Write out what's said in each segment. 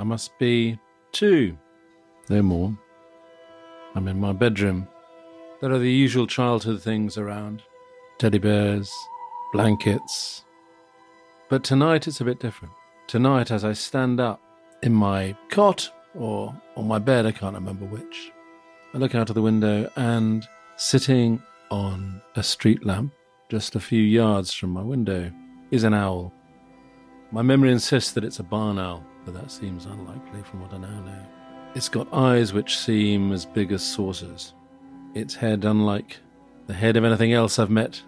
I must be two, no more. I'm in my bedroom. There are the usual childhood things around teddy bears, blankets. But tonight it's a bit different. Tonight, as I stand up in my cot or on my bed, I can't remember which, I look out of the window and sitting on a street lamp just a few yards from my window is an owl. My memory insists that it's a barn owl, but that seems unlikely from what I now know. It's got eyes which seem as big as saucers. Its head, unlike the head of anything else I've met,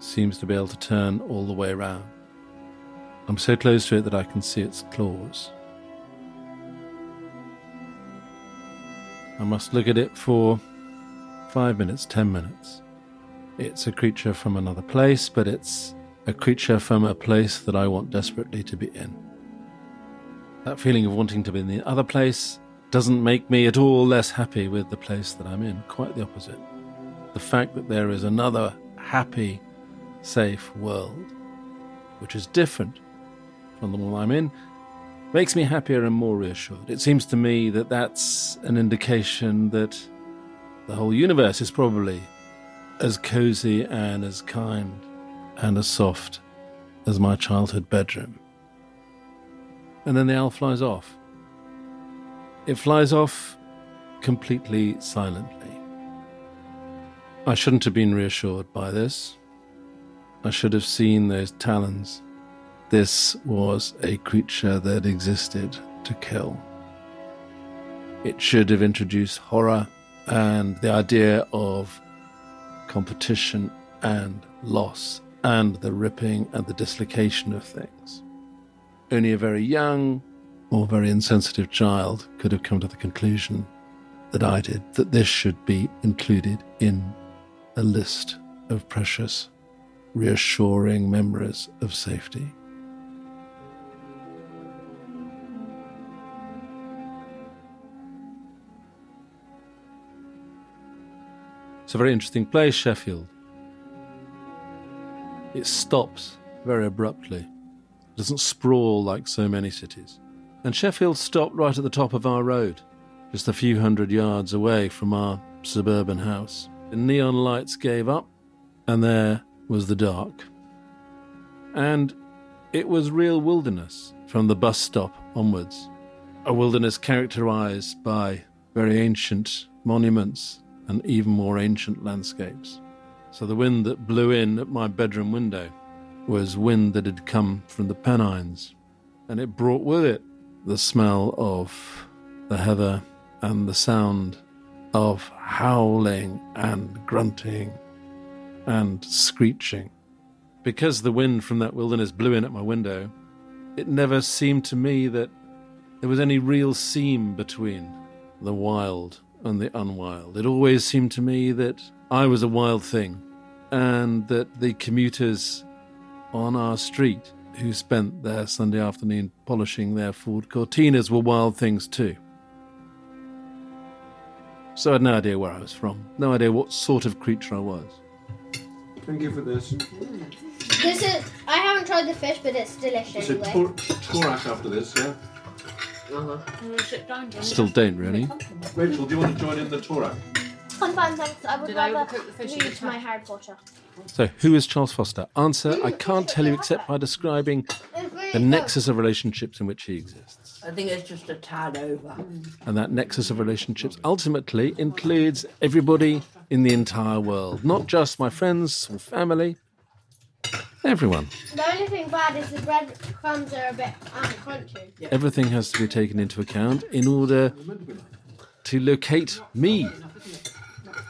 seems to be able to turn all the way around. I'm so close to it that I can see its claws. I must look at it for five minutes, ten minutes. It's a creature from another place, but it's a creature from a place that I want desperately to be in. That feeling of wanting to be in the other place doesn't make me at all less happy with the place that I'm in, quite the opposite. The fact that there is another happy, safe world, which is different from the one I'm in, makes me happier and more reassured. It seems to me that that's an indication that the whole universe is probably as cozy and as kind and as soft as my childhood bedroom. And then the owl flies off. It flies off completely silently. I shouldn't have been reassured by this. I should have seen those talons. This was a creature that existed to kill. It should have introduced horror and the idea of competition and loss and the ripping and the dislocation of things. Only a very young or very insensitive child could have come to the conclusion that I did that this should be included in a list of precious, reassuring memories of safety. It's a very interesting place, Sheffield. It stops very abruptly. Doesn't sprawl like so many cities. And Sheffield stopped right at the top of our road, just a few hundred yards away from our suburban house. The neon lights gave up, and there was the dark. And it was real wilderness from the bus stop onwards. A wilderness characterized by very ancient monuments and even more ancient landscapes. So the wind that blew in at my bedroom window was wind that had come from the Pennines, and it brought with it the smell of the heather and the sound of howling and grunting and screeching. Because the wind from that wilderness blew in at my window, it never seemed to me that there was any real seam between the wild and the unwild. It always seemed to me that I was a wild thing, and that the commuters on our street who spent their Sunday afternoon polishing their Ford Cortinas were wild things too. So I had no idea where I was from, no idea what sort of creature I was. Thank you for this. This is. I haven't tried the fish, but it's delicious So anyway. tor- Torak after this, yeah? Uh-huh. sit down, John. Still don't really. Rachel, do you want to join in the Torak? I'm fine, thanks. I would Did I rather overcook the fish in read the my tap? Harry Potter. So, who is Charles Foster? Answer I can't tell you except by describing the nexus of relationships in which he exists. I think it's just a tad over. And that nexus of relationships ultimately includes everybody in the entire world, not just my friends or family, everyone. The only thing bad is the bread crumbs are a bit uncrunchy. Everything has to be taken into account in order to locate me.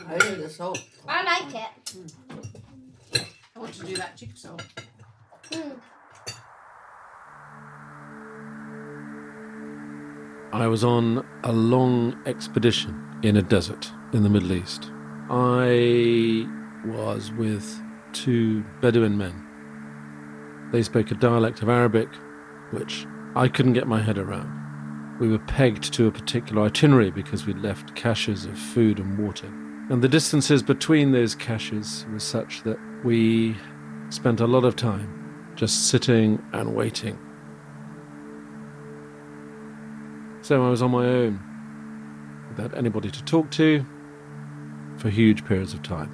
I think it's all. I like it. I want to do that jigsaw. Hmm. I was on a long expedition in a desert in the Middle East. I was with two Bedouin men. They spoke a dialect of Arabic which I couldn't get my head around. We were pegged to a particular itinerary because we'd left caches of food and water. And the distances between those caches was such that we spent a lot of time just sitting and waiting So I was on my own, without anybody to talk to, for huge periods of time.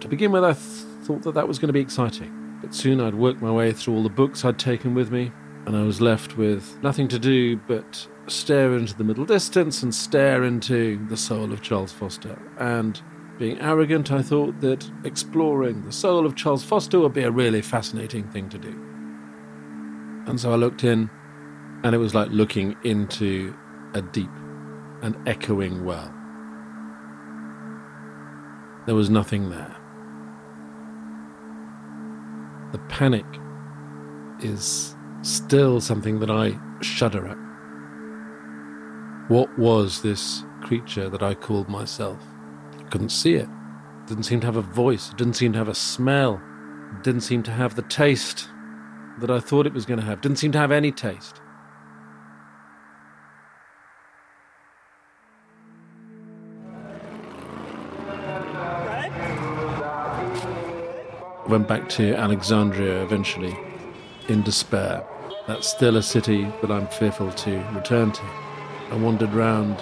To begin with, I th- thought that that was going to be exciting, but soon I'd worked my way through all the books I'd taken with me, and I was left with nothing to do but stare into the middle distance and stare into the soul of Charles Foster. And being arrogant, I thought that exploring the soul of Charles Foster would be a really fascinating thing to do. And so I looked in, and it was like looking into a deep and echoing well. There was nothing there. The panic is still something that I shudder at. What was this creature that I called myself? I couldn't see it. Didn't seem to have a voice. It didn't seem to have a smell. It didn't seem to have the taste that I thought it was going to have. Didn't seem to have any taste. Went back to Alexandria eventually in despair. That's still a city that I'm fearful to return to. I wandered round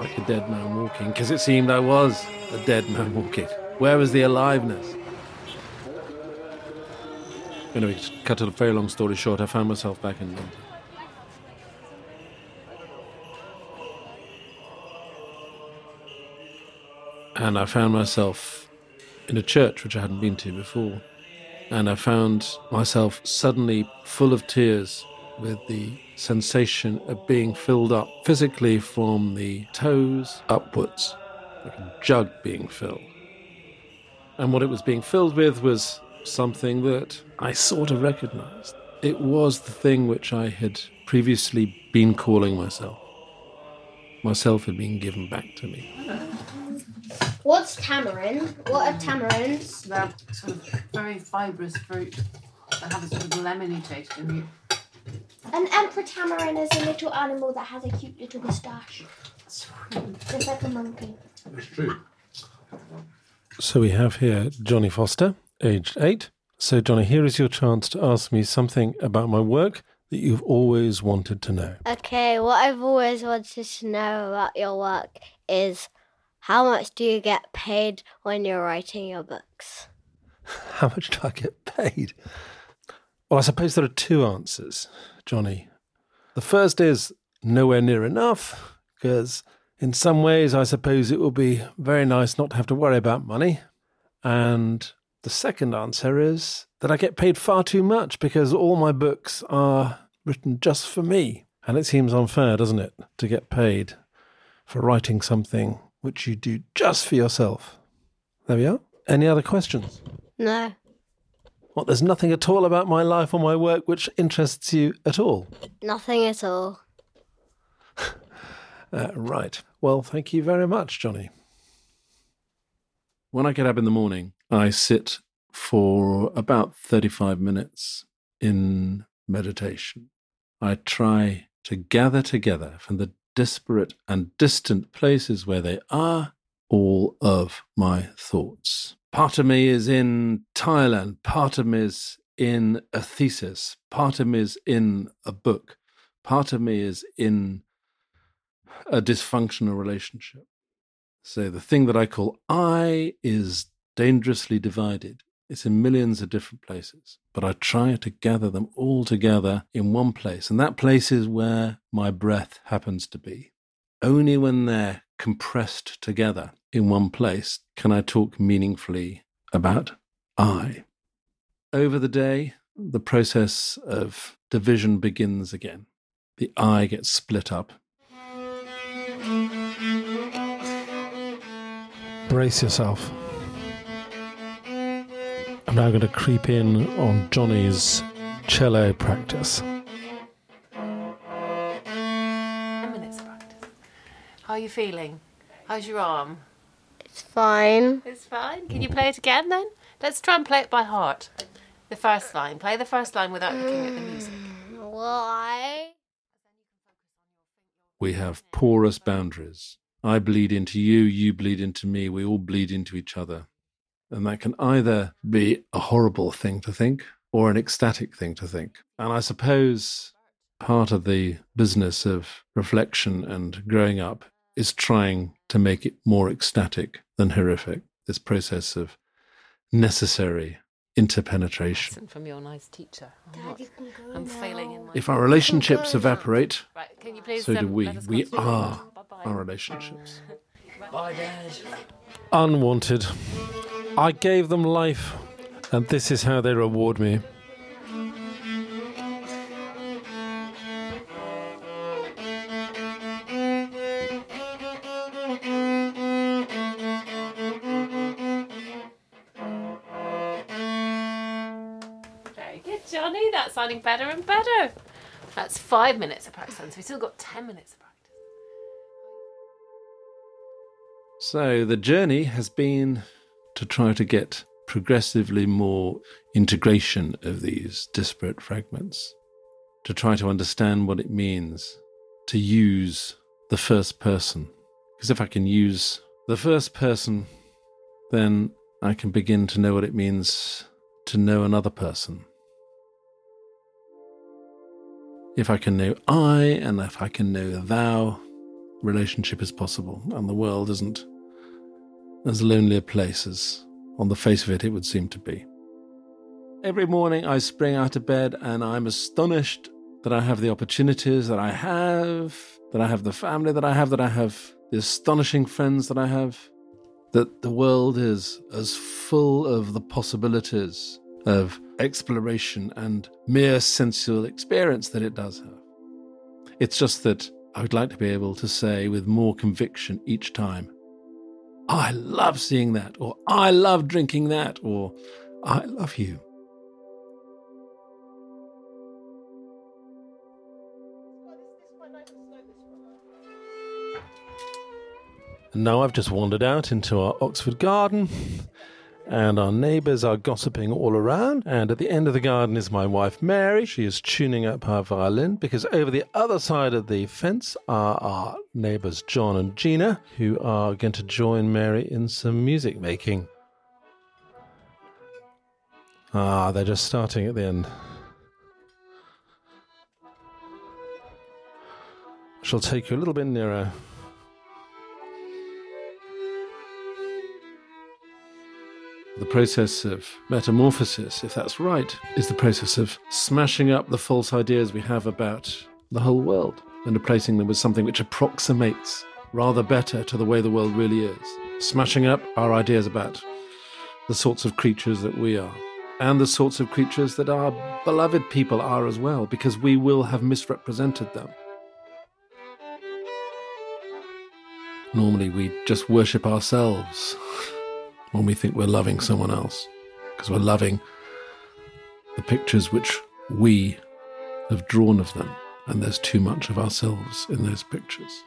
like a dead man walking because it seemed I was a dead man walking. Where was the aliveness? Anyway, to cut a very long story short, I found myself back in London. And I found myself in a church which I hadn't been to before. And I found myself suddenly full of tears with the sensation of being filled up physically from the toes upwards, like a jug being filled. And what it was being filled with was something that I sort of recognized. It was the thing which I had previously been calling myself. Myself had been given back to me. What's tamarind? What are tamarinds? They're sort of very fibrous fruit that have a sort of lemony taste in you. An emperor tamarin is a little animal that has a cute little moustache. Just like a monkey. It's true. So we have here Johnny Foster, aged eight. So, Johnny, here is your chance to ask me something about my work that you've always wanted to know. Okay, what I've always wanted to know about your work is how much do you get paid when you're writing your books? How much do I get paid? Well, I suppose there are two answers, Johnny. The first is nowhere near enough, because in some ways I suppose it will be very nice not to have to worry about money. And the second answer is that I get paid far too much because all my books are written just for me. And it seems unfair, doesn't it, to get paid for writing something which you do just for yourself. There we are. Any other questions? No, What, there's nothing at all about my life or my work which interests you at all? nothing at all. Uh, right. Well, thank you very much, Johnny. When I get up in the morning, I sit for about 35 minutes in meditation. I try to gather together from the disparate and distant places where they are all of my thoughts. Part of me is in Thailand, part of me is in a thesis, part of me is in a book, part of me is in a dysfunctional relationship. So the thing that I call I is dangerously divided. It's in millions of different places, but I try to gather them all together in one place. And that place is where my breath happens to be. Only when they're compressed together in one place can I talk meaningfully about I. Over the day, the process of division begins again. The I gets split up Brace yourself. I'm now going to creep in on Johnny's cello practice. Ten minutes practice. How are you feeling? How's your arm? It's fine. It's fine. Can you play it again then? Let's try and play it by heart. The first line. Play the first line without looking at the hmm, music. Why? We have porous boundaries. I bleed into you, you bleed into me, we all bleed into each other. And that can either be a horrible thing to think or an ecstatic thing to think. And I suppose part of the business of reflection and growing up is trying to make it more ecstatic than horrific. This process of necessary interpenetration. Listen from your nice teacher. I'm, not- I'm failing in my. If our relationships evaporate, Right, can you please? so do um, we. We are Bye-bye. our relationships. Bye, Dad. Unwanted. I gave them life, and this is how they reward me. Johnny. That's sounding better and better. That's five minutes of practice, so we've still got ten minutes of practice. So the journey has been to try to get progressively more integration of these disparate fragments, to try to understand what it means to use the first person. Because if I can use the first person, then I can begin to know what it means to know another person. If I can know I and if I can know thou, relationship is possible, and the world isn't as lonely a place as, on the face of it, it would seem to be. Every morning I spring out of bed and I'm astonished that I have the opportunities that I have, that I have the family that I have, that I have the astonishing friends that I have, that the world is as full of the possibilities of exploration and mere sensual experience that it does have. It's just that I would like to be able to say with more conviction each time, I love seeing that, or I love drinking that, or I love you. And now I've just wandered out into our Oxford garden, and our neighbours are gossiping all around. And at the end of the garden is my wife Mary. She is tuning up her violin because over the other side of the fence are our neighbours John and Gina, who are going to join Mary in some music making. Ah, they're just starting at the end. I shall take you a little bit nearer. The process of metamorphosis, if that's right, is the process of smashing up the false ideas we have about the whole world and replacing them with something which approximates rather better to the way the world really is. Smashing up our ideas about the sorts of creatures that we are and the sorts of creatures that our beloved people are as well, because we will have misrepresented them. Normally, we just worship ourselves when we think we're loving someone else, because we're loving the pictures which we have drawn of them, and there's too much of ourselves in those pictures.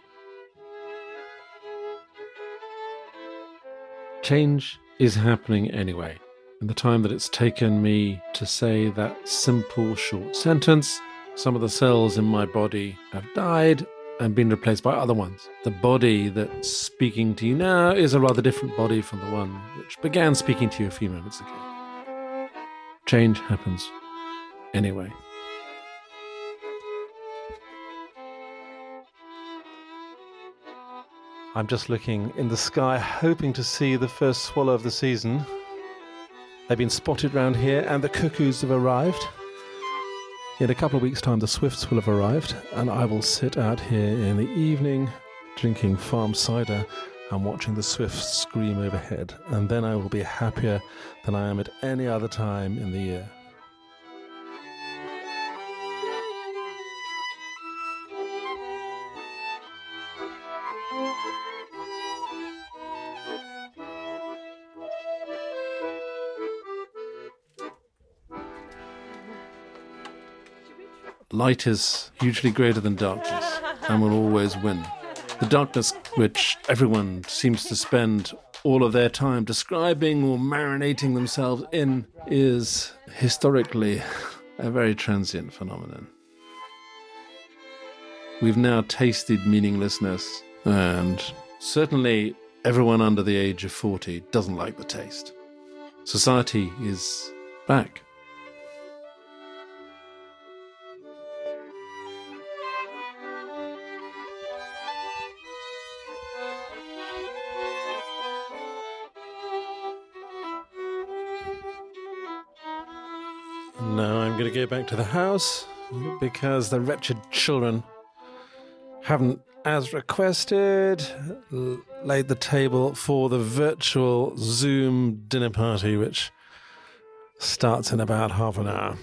Change is happening anyway. In the time that it's taken me to say that simple short sentence, some of the cells in my body have died and been replaced by other ones. The body that's speaking to you now is a rather different body from the one which began speaking to you a few moments ago. Change happens anyway. I'm just looking in the sky, hoping to see the first swallow of the season. They've been spotted round here, and the cuckoos have arrived. In a couple of weeks' time, the swifts will have arrived, and I will sit out here in the evening drinking farm cider and watching the swifts scream overhead. And then I will be happier than I am at any other time in the year. Light is hugely greater than darkness and will always win. The darkness which everyone seems to spend all of their time describing or marinating themselves in is historically a very transient phenomenon. We've now tasted meaninglessness, and certainly everyone under the age of 40 doesn't like the taste. Society is back. Back to the house because the wretched children haven't, as requested, laid the table for the virtual Zoom dinner party, which starts in about half an hour.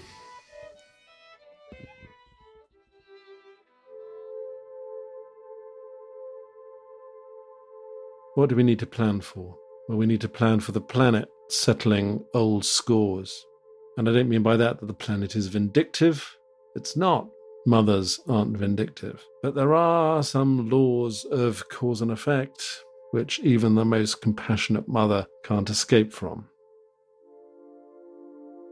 What do we need to plan for? Well, we need to plan for the planet settling old scores. And I don't mean by that that the planet is vindictive. It's not. Mothers aren't vindictive. But there are some laws of cause and effect which even the most compassionate mother can't escape from.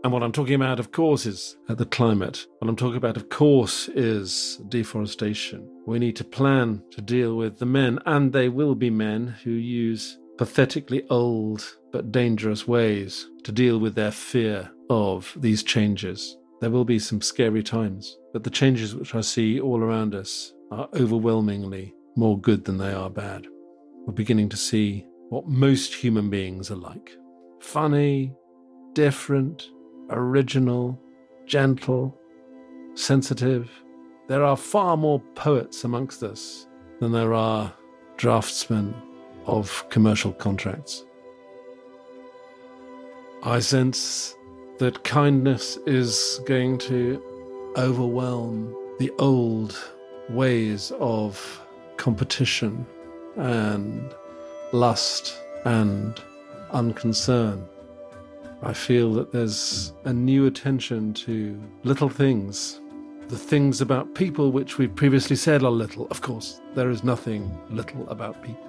And what I'm talking about, of course, is the climate. What I'm talking about, of course, is deforestation. We need to plan to deal with the men, and they will be men who use pathetically old but dangerous ways to deal with their fear of these changes. There will be some scary times, but the changes which I see all around us are overwhelmingly more good than they are bad. We're beginning to see what most human beings are like funny, different, original, gentle, sensitive. There are far more poets amongst us than there are draftsmen of commercial contracts. I sense that kindness is going to overwhelm the old ways of competition and lust and unconcern. I feel that there's a new attention to little things, the things about people which we previously said are little. Of course, there is nothing little about people.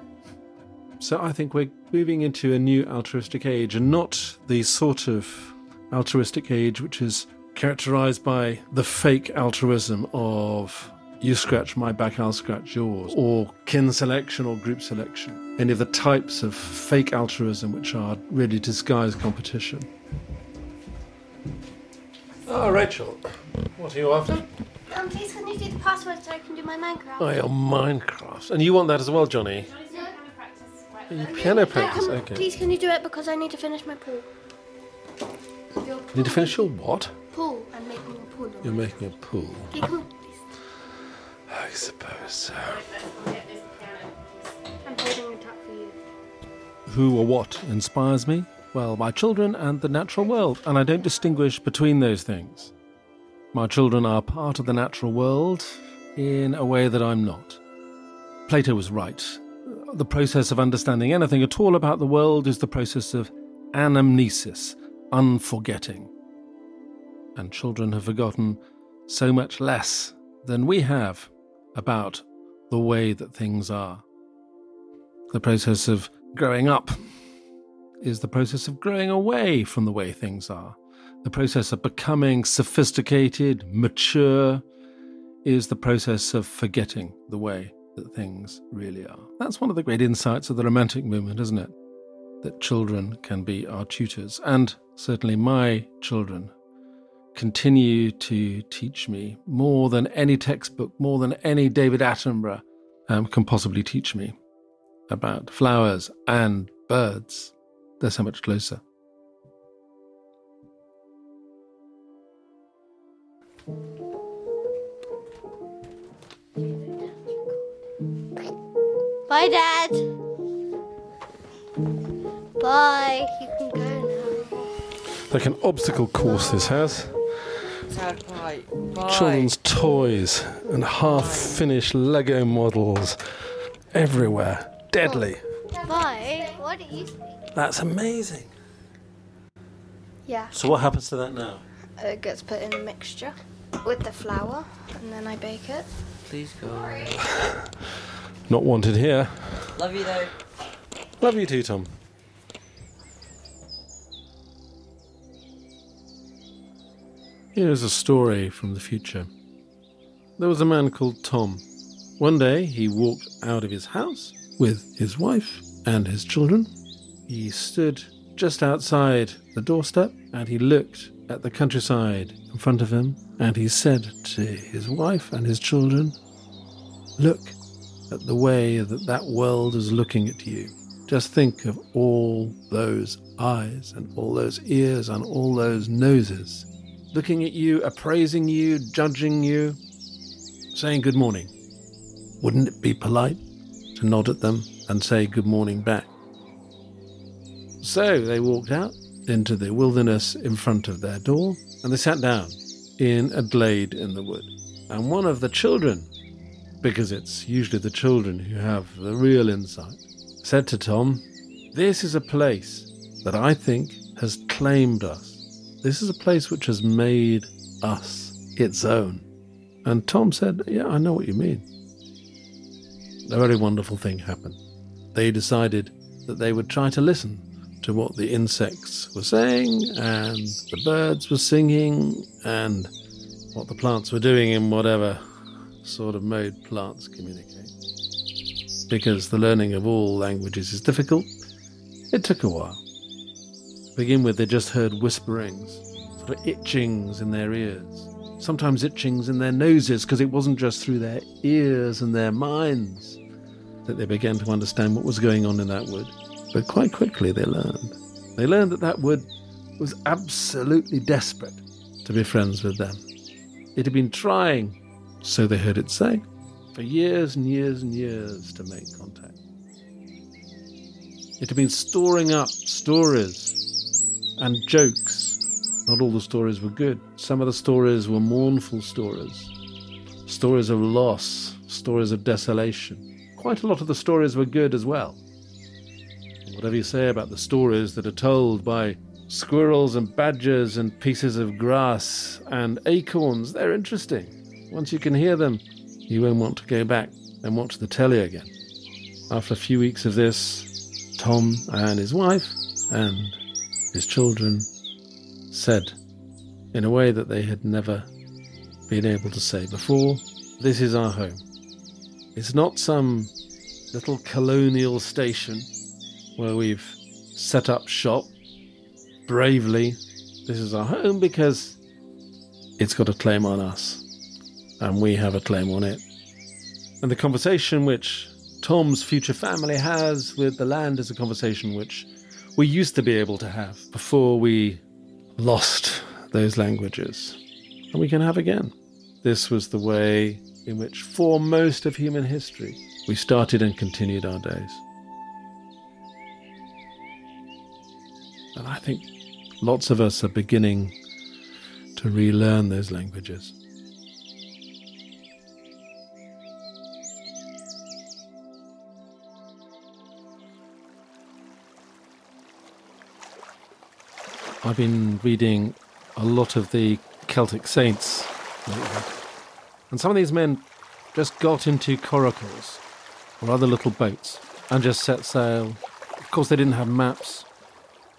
So I think we're moving into a new altruistic age and not the sort of altruistic age which is characterized by the fake altruism of you scratch my back, I'll scratch yours, or kin selection or group selection. Any of the types of fake altruism which are really disguised competition. Oh, Rachel, what are you after? Um, please can you do the password so I can do my Minecraft? Oh, your Minecraft. And you want that as well, Johnny? Your piano um, practice, Can- okay. Please can you do it because I need to finish my pool. Your Need to finish your what? pool. I'm making a pool. You're making a pool. Okay, come on, please. I suppose so. I'm holding it up for you. Who or what inspires me? Well, my children and the natural world, and I don't distinguish between those things. My children are part of the natural world in a way that I'm not. Plato was right. The process of understanding anything at all about the world is the process of anamnesis, unforgetting. And children have forgotten so much less than we have about the way that things are. The process of growing up is the process of growing away from the way things are. The process of becoming sophisticated, mature, is the process of forgetting the way that things really are. That's one of the great insights of the Romantic movement, isn't it? That children can be our tutors. And certainly my children continue to teach me more than any textbook, more than any David Attenborough um, can possibly teach me about flowers and birds. They're so much closer. Bye, Dad. Bye. You can go now. Like an obstacle course, this has. Dad, bye. Bye. Children's toys and half finished Lego models everywhere. Deadly. Bye. What do you think? That's amazing. Yeah. So, what happens to that now? Uh, it gets put in a mixture with the flour, and then I bake it. Please go. Not wanted here. Love you though. Love you too, Tom. Here's a story from the future. There was a man called Tom. One day he walked out of his house with his wife and his children. He stood just outside the doorstep and he looked at the countryside in front of him and he said to his wife and his children, Look at the way that that world is looking at you. Just think of all those eyes and all those ears and all those noses looking at you, appraising you, judging you, saying good morning. Wouldn't it be polite to nod at them and say good morning back? So they walked out into the wilderness in front of their door and they sat down in a glade in the wood. And one of the children, because it's usually the children who have the real insight, said to Tom, This is a place that I think has claimed us. This is a place which has made us its own. And Tom said, Yeah, I know what you mean. A very wonderful thing happened. They decided that they would try to listen to what the insects were saying and the birds were singing and what the plants were doing in whatever sort of mode plants communicate. Because the learning of all languages is difficult, it took a while. To begin with, they just heard whisperings, sort of itchings in their ears, sometimes itchings in their noses, because it wasn't just through their ears and their minds that they began to understand what was going on in that wood. But quite quickly they learned. They learned that that wood was absolutely desperate to be friends with them. It had been trying, so they heard it say, for years and years and years to make contact. It had been storing up stories and jokes. Not all the stories were good. Some of the stories were mournful stories, stories of loss, stories of desolation. Quite a lot of the stories were good as well. Whatever you say about the stories that are told by squirrels and badgers and pieces of grass and acorns, they're interesting. Once you can hear them, you won't want to go back and watch the telly again. After a few weeks of this, Tom and his wife and his children said, in a way that they had never been able to say before, This is our home. It's not some little colonial station where we've set up shop bravely. This is our home because it's got a claim on us and we have a claim on it. And the conversation which Tom's future family has with the land is a conversation which we used to be able to have before we lost those languages. And we can have again. This was the way in which, for most of human history, we started and continued our days. And I think lots of us are beginning to relearn those languages. I've been reading a lot of the Celtic saints. And some of these men just got into coracles or other little boats and just set sail. Of course, they didn't have maps.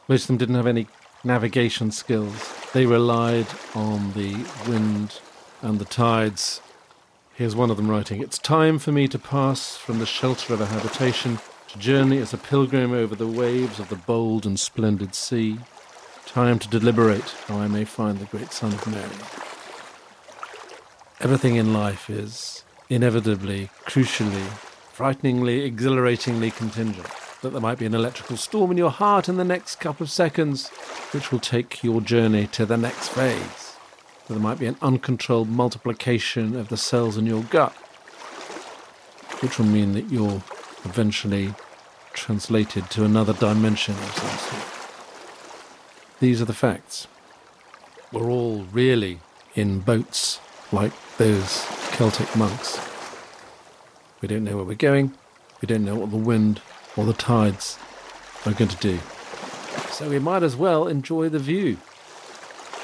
Most of them didn't have any navigation skills. They relied on the wind and the tides. Here's one of them writing It's time for me to pass from the shelter of a habitation to journey as a pilgrim over the waves of the bold and splendid sea. Time to deliberate how I may find the great Son of Mary. Everything in life is inevitably, crucially, frighteningly, exhilaratingly contingent. That there might be an electrical storm in your heart in the next couple of seconds, which will take your journey to the next phase. That there might be an uncontrolled multiplication of the cells in your gut, which will mean that you're eventually translated to another dimension of some sort. These are the facts. We're all really in boats like those Celtic monks. We don't know where we're going, we don't know what the wind or the tides are going to do. So we might as well enjoy the view,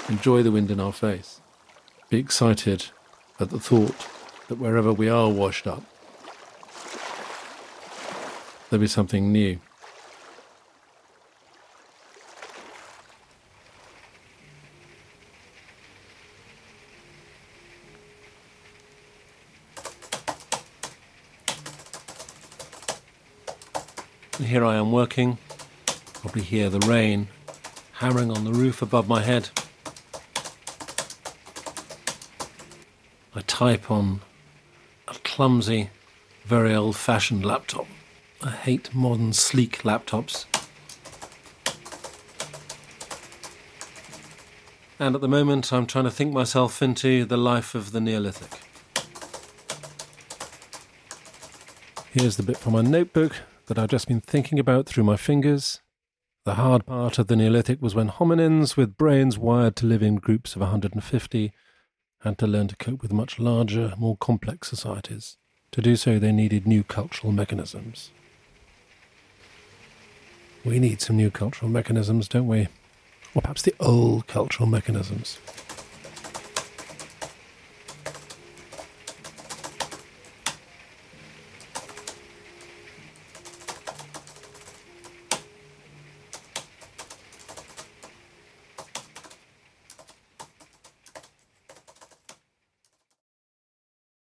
enjoy the wind in our face, be excited at the thought that wherever we are washed up, there'll be something new. Working. Probably hear the rain hammering on the roof above my head. I type on a clumsy, very old fashioned laptop. I hate modern, sleek laptops. And at the moment, I'm trying to think myself into the life of the Neolithic. Here's the bit from my notebook that I've just been thinking about through my fingers. The hard part of the Neolithic was when hominins with brains wired to live in groups of 150 had to learn to cope with much larger, more complex societies. To do so, they needed new cultural mechanisms. We need some new cultural mechanisms, don't we? Or perhaps the old cultural mechanisms.